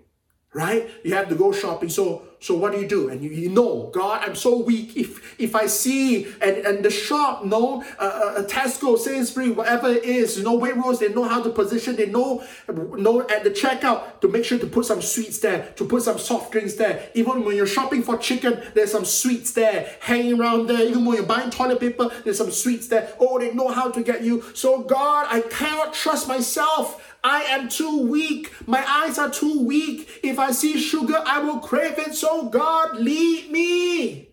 right? You have to go shopping. So so what do you do? And you, you know, God, I'm so weak. If if I see and, and the shop, no, uh, uh, Tesco, Sainsbury, whatever it is, you know, Waitrose, they know how to position. They know know at the checkout to make sure to put some sweets there, to put some soft drinks there. Even when you're shopping for chicken, there's some sweets there hanging around there. Even when you're buying toilet paper, there's some sweets there. Oh, they know how to get you. So God, I cannot trust myself. I am too weak. My eyes are too weak. If I see sugar, I will crave it. So God, lead me.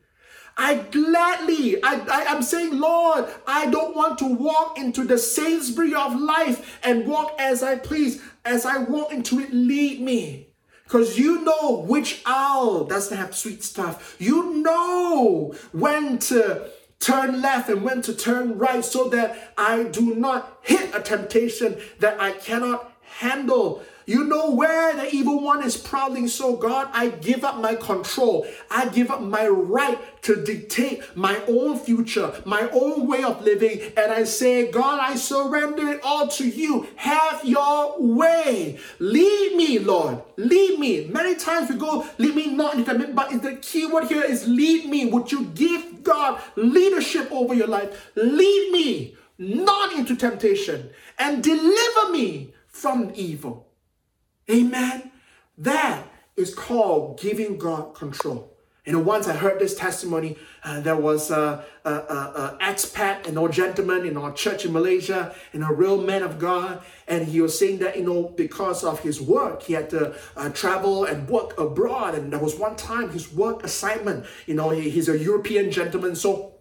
I gladly, I, I am saying, Lord, I don't want to walk into the Sainsbury of life and walk as I please. As I walk into it, lead me. Because you know which owl doesn't have sweet stuff. You know when to turn left and when to turn right so that I do not hit a temptation that I cannot handle. You know where the evil one is prowling. So, God, I give up my control. I give up my right to dictate my own future, my own way of living. And I say, God, I surrender it all to you. Have your way. Lead me, Lord. Lead me. Many times we go, lead me not into but the key word here is lead me. Would you give God leadership over your life? Lead me not into temptation and deliver me from evil. Amen. That is called giving God control. You know, once I heard this testimony, uh, there was a, a, a, a, expat, an old gentleman in our church in Malaysia, and a real man of God, and he was saying that you know because of his work, he had to uh, travel and work abroad, and there was one time his work assignment, you know, he, he's a European gentleman, so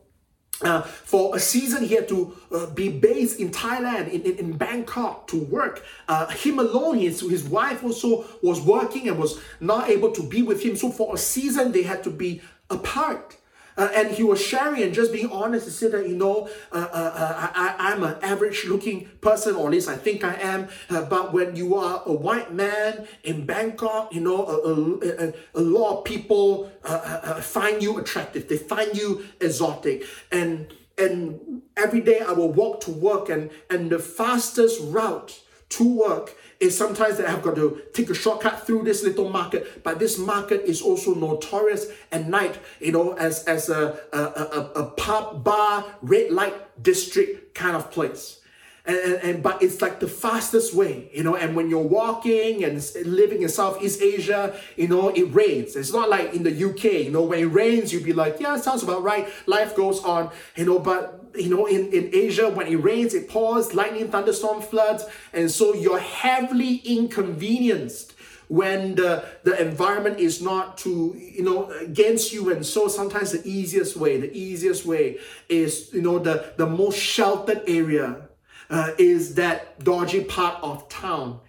uh, for a season, he had to uh, be based in Thailand, in, in, in Bangkok to work. Uh, him alone, his, his wife also was working and was not able to be with him. So for a season, they had to be apart. Uh, and he was sharing and just being honest to say that, you know, uh, uh, uh I, I'm an average looking person, or at least I think I am. Uh, but when you are a white man in Bangkok, you know, a, a, a lot of people uh, find you attractive. They find you exotic. And and every day I will walk to work and and the fastest route to work is sometimes that I've got to take a shortcut through this little market, but this market is also notorious at night, you know, as, as a, a, a, a pub, bar, red light district kind of place. And, and, and, but it's like the fastest way you know and when you're walking and living in southeast asia you know it rains it's not like in the uk you know when it rains you'd be like yeah sounds about right life goes on you know but you know, in, in Asia, when it rains, it pours, lightning, thunderstorm, floods. And so you're heavily inconvenienced when the, the environment is not to, you know, against you. And so sometimes the easiest way, the easiest way is, you know, the, the most sheltered area uh, is that dodgy part of town.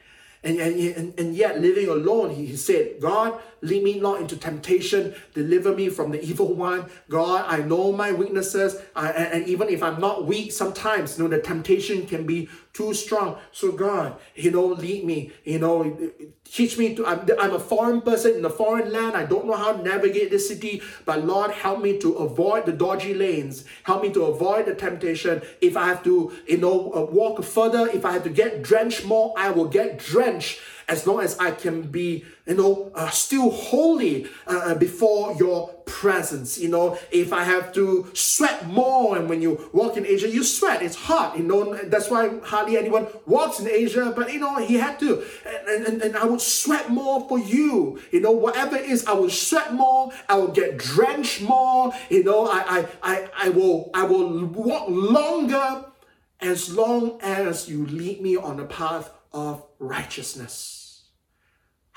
And, and, and yet, living alone, he said, God, lead me not into temptation, deliver me from the evil one. God, I know my weaknesses, I, and, and even if I'm not weak, sometimes, you know, the temptation can be too strong. So, God, you know, lead me, you know, teach me to, I'm, I'm a foreign person in a foreign land. I don't know how to navigate this city, but Lord, help me to avoid the dodgy lanes. Help me to avoid the temptation. If I have to, you know, uh, walk further, if I have to get drenched more, I will get drenched as long as I can be, you know, uh, still holy uh, uh, before your presence. You know, if I have to sweat more, and when you walk in Asia, you sweat, it's hot, you know, that's why hardly anyone walks in Asia, but you know, he had to. And, and, and I would sweat more for you, you know, whatever it is, I will sweat more, I will get drenched more, you know, I, I, I, I will, I will walk longer as long as you lead me on the path of righteousness.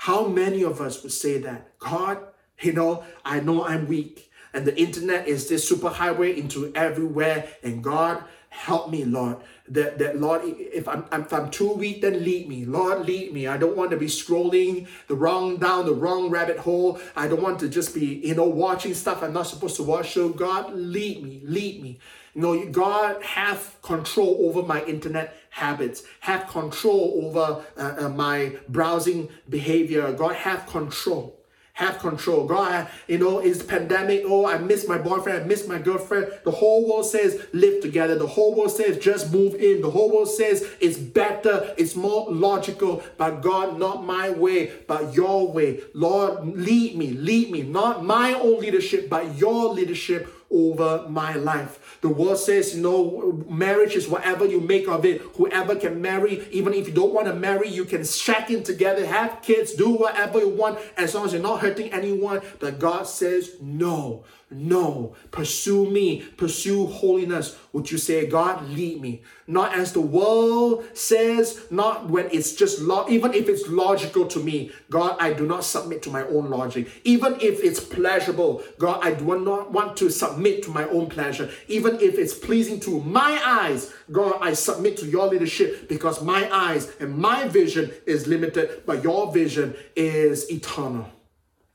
How many of us would say that? God, you know, I know I'm weak. And the internet is this superhighway into everywhere. And God, help me, Lord. That, that Lord, if I'm, if I'm too weak, then lead me. Lord, lead me. I don't want to be scrolling the wrong down the wrong rabbit hole. I don't want to just be, you know, watching stuff I'm not supposed to watch. So God, lead me, lead me. You know, God have control over my internet habits, have control over uh, uh, my browsing behavior. God have control. Have control. God, you know, it's pandemic. Oh, I miss my boyfriend. I miss my girlfriend. The whole world says live together. The whole world says just move in. The whole world says it's better. It's more logical. But God, not my way, but your way. Lord, lead me. Lead me. Not my own leadership, but your leadership over my life. The word says, you know, marriage is whatever you make of it. Whoever can marry, even if you don't want to marry, you can shack in together, have kids, do whatever you want, as long as you're not hurting anyone. But God says, no. No, pursue me, pursue holiness. Would you say, God, lead me? Not as the world says, not when it's just, lo- even if it's logical to me. God, I do not submit to my own logic. Even if it's pleasurable, God, I do not want to submit to my own pleasure. Even if it's pleasing to my eyes, God, I submit to your leadership because my eyes and my vision is limited, but your vision is eternal.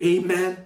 Amen.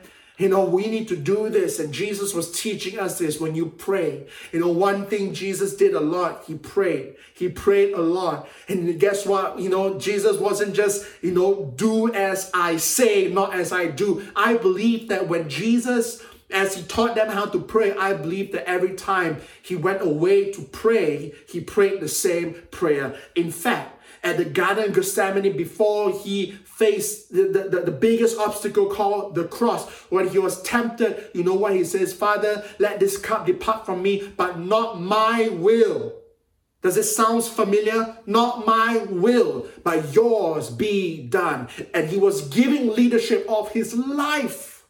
You know, we need to do this. And Jesus was teaching us this when you pray. You know, one thing Jesus did a lot, he prayed. He prayed a lot. And guess what? You know, Jesus wasn't just, you know, do as I say, not as I do. I believe that when Jesus as he taught them how to pray, I believe that every time he went away to pray, he prayed the same prayer. In fact, at the Garden of Gethsemane before he the, the, the, biggest obstacle called the cross. When he was tempted, you know what he says? Father, let this cup depart from me, but not my will. Does it sound familiar? Not my will, but yours be done. And he was giving leadership of his life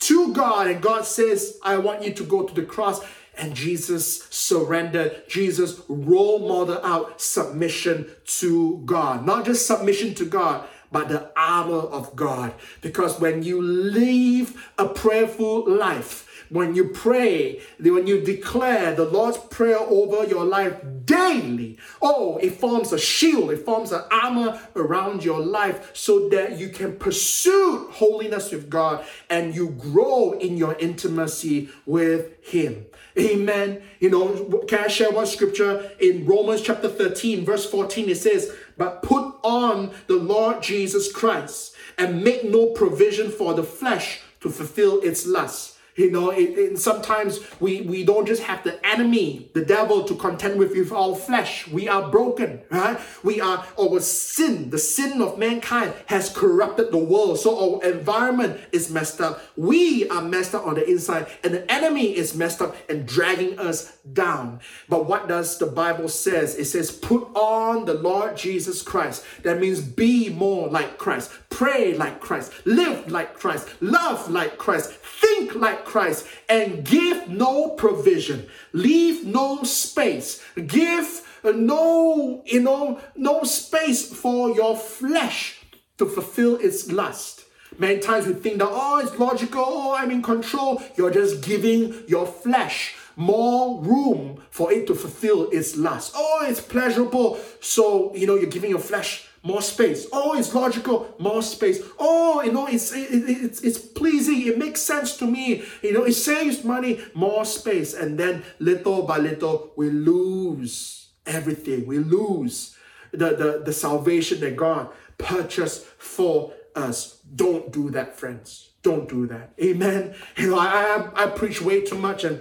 to God. And God says, I want you to go to the cross and Jesus surrendered. Jesus role model out submission to God. Not just submission to God, but the armor of God. Because when you live a prayerful life, when you pray, when you declare the Lord's Prayer over your life daily, oh, it forms a shield, it forms an armor around your life so that you can pursue holiness with God and you grow in your intimacy with Him. Amen. You know, can I share one scripture in Romans chapter 13, verse 14? It says, But put on the Lord Jesus Christ and make no provision for the flesh to fulfill its lusts you know, it, it, sometimes we, we don't just have the enemy, the devil, to contend with with our flesh. We are broken, right? We are our sin, the sin of mankind has corrupted the world. So our environment is messed up. We are messed up on the inside, and the enemy is messed up and dragging us down. But what does the Bible says? It says, put on the Lord Jesus Christ. That means be more like Christ, pray like Christ, live like Christ, love like Christ, think like Christ, and give no provision, leave no space, give no, you know, no space for your flesh to fulfill its lust. Many times we think that, oh, it's logical, oh, I'm in control. You're just giving your flesh more room for it to fulfill its lust. Oh, it's pleasurable. So, you know, you're giving your flesh more space. Oh, it's logical, more space. Oh, you know, it's it, it, it's it's pleasing. It makes sense to me. You know, it saves money, more space, and then little by little we lose everything. We lose the the, the salvation that God purchased for us. Don't do that, friends. Don't do that. Amen. You know, I I, I preach way too much and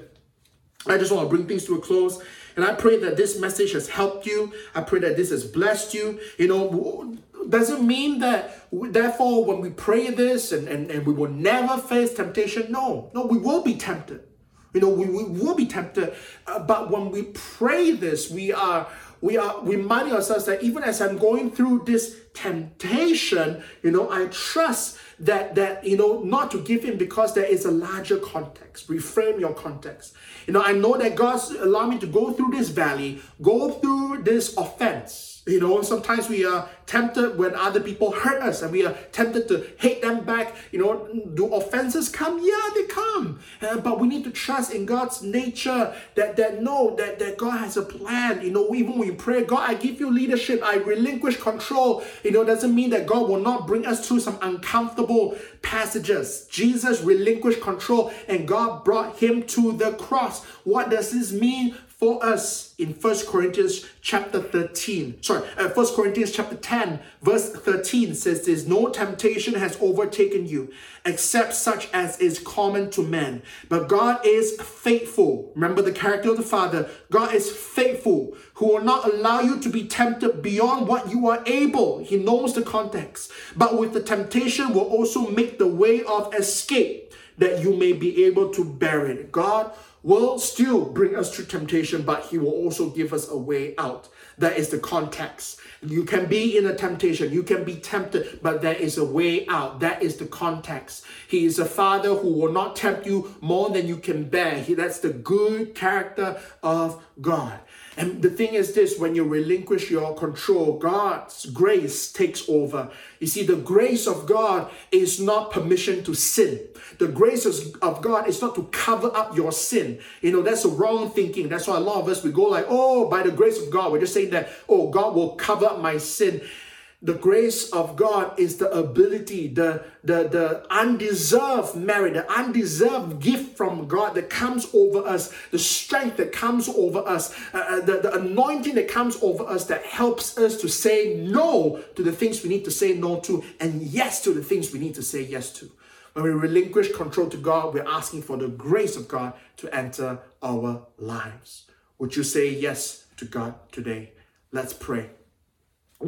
I just want to bring things to a close. And I pray that this message has helped you. I pray that this has blessed you. You know, doesn't mean that therefore when we pray this and, and, and we will never face temptation. No, no, we will be tempted. You know, we, we will be tempted. Uh, but when we pray this, we are we are reminding ourselves that even as I'm going through this temptation, you know, I trust that that you know not to give in because there is a larger context. Reframe your context. You know, I know that God's allowed me to go through this valley, go through this offense you know, sometimes we are tempted when other people hurt us and we are tempted to hate them back. You know, do offenses come? Yeah, they come. Uh, but we need to trust in God's nature that, that know that, that God has a plan. You know, even when we pray, God, I give you leadership, I relinquish control. You know, doesn't mean that God will not bring us through some uncomfortable passages. Jesus relinquished control and God brought him to the cross. What does this mean for us in First Corinthians chapter 13. Sorry, uh, 1 Corinthians chapter 10, verse 13 says this No temptation has overtaken you except such as is common to men. But God is faithful. Remember the character of the Father. God is faithful, who will not allow you to be tempted beyond what you are able. He knows the context. But with the temptation will also make the way of escape that you may be able to bear it. God will still bring us to temptation, but He will also give us a way out. That is the context. You can be in a temptation, you can be tempted, but there is a way out. That is the context. He is a father who will not tempt you more than you can bear. He, that's the good character of God. And the thing is this when you relinquish your control, God's grace takes over. You see, the grace of God is not permission to sin. The grace of God is not to cover up your sin. You know, that's a wrong thinking. That's why a lot of us we go like, oh, by the grace of God, we're just saying that, oh, God will cover up my sin. The grace of God is the ability, the, the, the undeserved merit, the undeserved gift from God that comes over us, the strength that comes over us, uh, uh, the, the anointing that comes over us that helps us to say no to the things we need to say no to and yes to the things we need to say yes to. When we relinquish control to God, we're asking for the grace of God to enter our lives. Would you say yes to God today? Let's pray.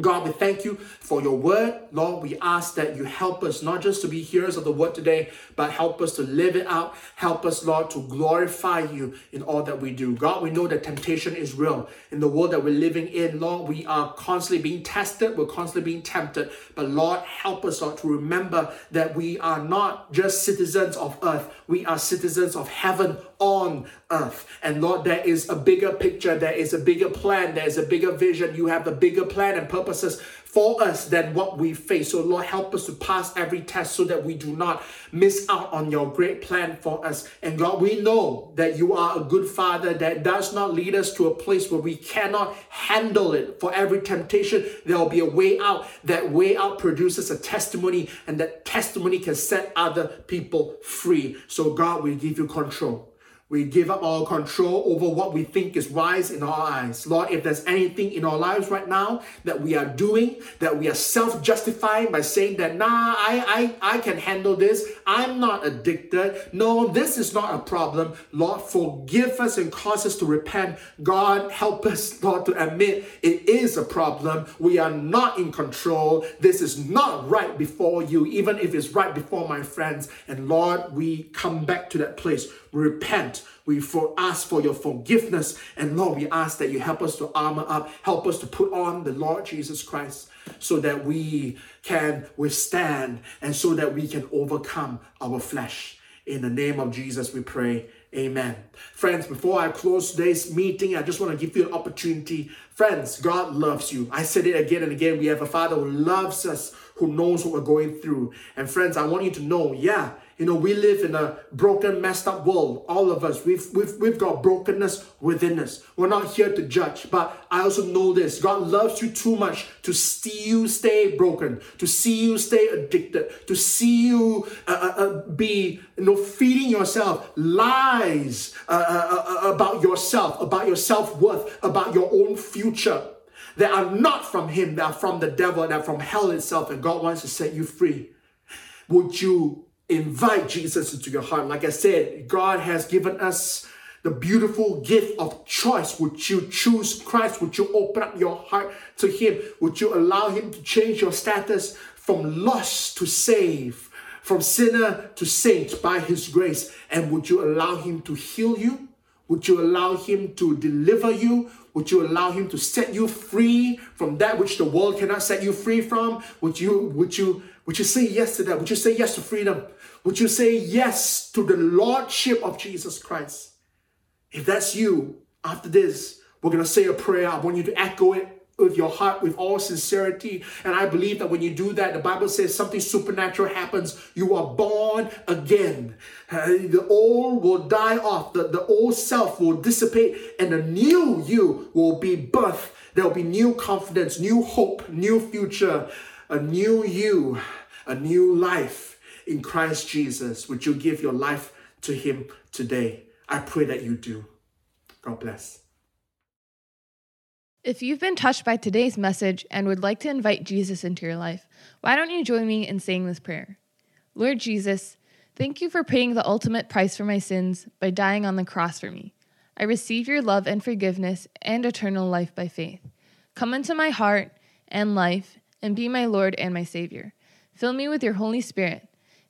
God, we thank you for your word. Lord, we ask that you help us not just to be hearers of the word today, but help us to live it out. Help us, Lord, to glorify you in all that we do. God, we know that temptation is real. In the world that we're living in, Lord, we are constantly being tested, we're constantly being tempted. But Lord, help us, Lord, to remember that we are not just citizens of earth, we are citizens of heaven on earth. And Lord, there is a bigger picture, there is a bigger plan, there is a bigger vision. You have a bigger plan and purposes for us than what we face. So, Lord, help us to pass every test so that we do not miss out on your great plan for us. And God, we know that you are a good father that does not lead us to a place where we cannot handle it. For every temptation, there will be a way out. That way out produces a testimony, and that testimony can set other people free. So, God, we give you control. We give up our control over what we think is wise in our eyes. Lord, if there's anything in our lives right now that we are doing, that we are self-justifying by saying that, nah, I, I, I can handle this. I'm not addicted. No, this is not a problem. Lord, forgive us and cause us to repent. God, help us, Lord, to admit it is a problem. We are not in control. This is not right before you, even if it's right before my friends. And Lord, we come back to that place repent. We for ask for your forgiveness. And Lord, we ask that you help us to armor up, help us to put on the Lord Jesus Christ so that we can withstand and so that we can overcome our flesh. In the name of Jesus, we pray. Amen. Friends, before I close today's meeting, I just want to give you an opportunity. Friends, God loves you. I said it again and again. We have a Father who loves us, who knows what we're going through. And friends, I want you to know, yeah, you know, we live in a broken, messed up world. All of us, we've, we've, we've got brokenness within us. We're not here to judge, but I also know this God loves you too much to see you stay broken, to see you stay addicted, to see you uh, uh, uh be, you know, feeding yourself lies uh, uh, uh, about yourself, about your self worth, about your own future that are not from Him, that are from the devil, that are from hell itself, and God wants to set you free. Would you invite Jesus into your heart. Like I said, God has given us the beautiful gift of choice. Would you choose Christ? Would you open up your heart to Him? Would you allow Him to change your status from lost to save, from sinner to saint by His grace? And would you allow Him to heal you? Would you allow Him to deliver you? Would you allow Him to set you free from that which the world cannot set you free from? Would you, would you, would you say yes to that? Would you say yes to freedom? Would you say yes to the Lordship of Jesus Christ? If that's you, after this, we're going to say a prayer. I want you to echo it with your heart with all sincerity. And I believe that when you do that, the Bible says something supernatural happens. You are born again. Uh, the old will die off, the, the old self will dissipate, and a new you will be birthed. There will be new confidence, new hope, new future, a new you, a new life in Christ Jesus, would you give your life to Him today? I pray that you do. God bless. If you've been touched by today's message and would like to invite Jesus into your life, why don't you join me in saying this prayer? Lord Jesus, thank you for paying the ultimate price for my sins by dying on the cross for me. I receive your love and forgiveness and eternal life by faith. Come into my heart and life and be my Lord and my Savior. Fill me with your Holy Spirit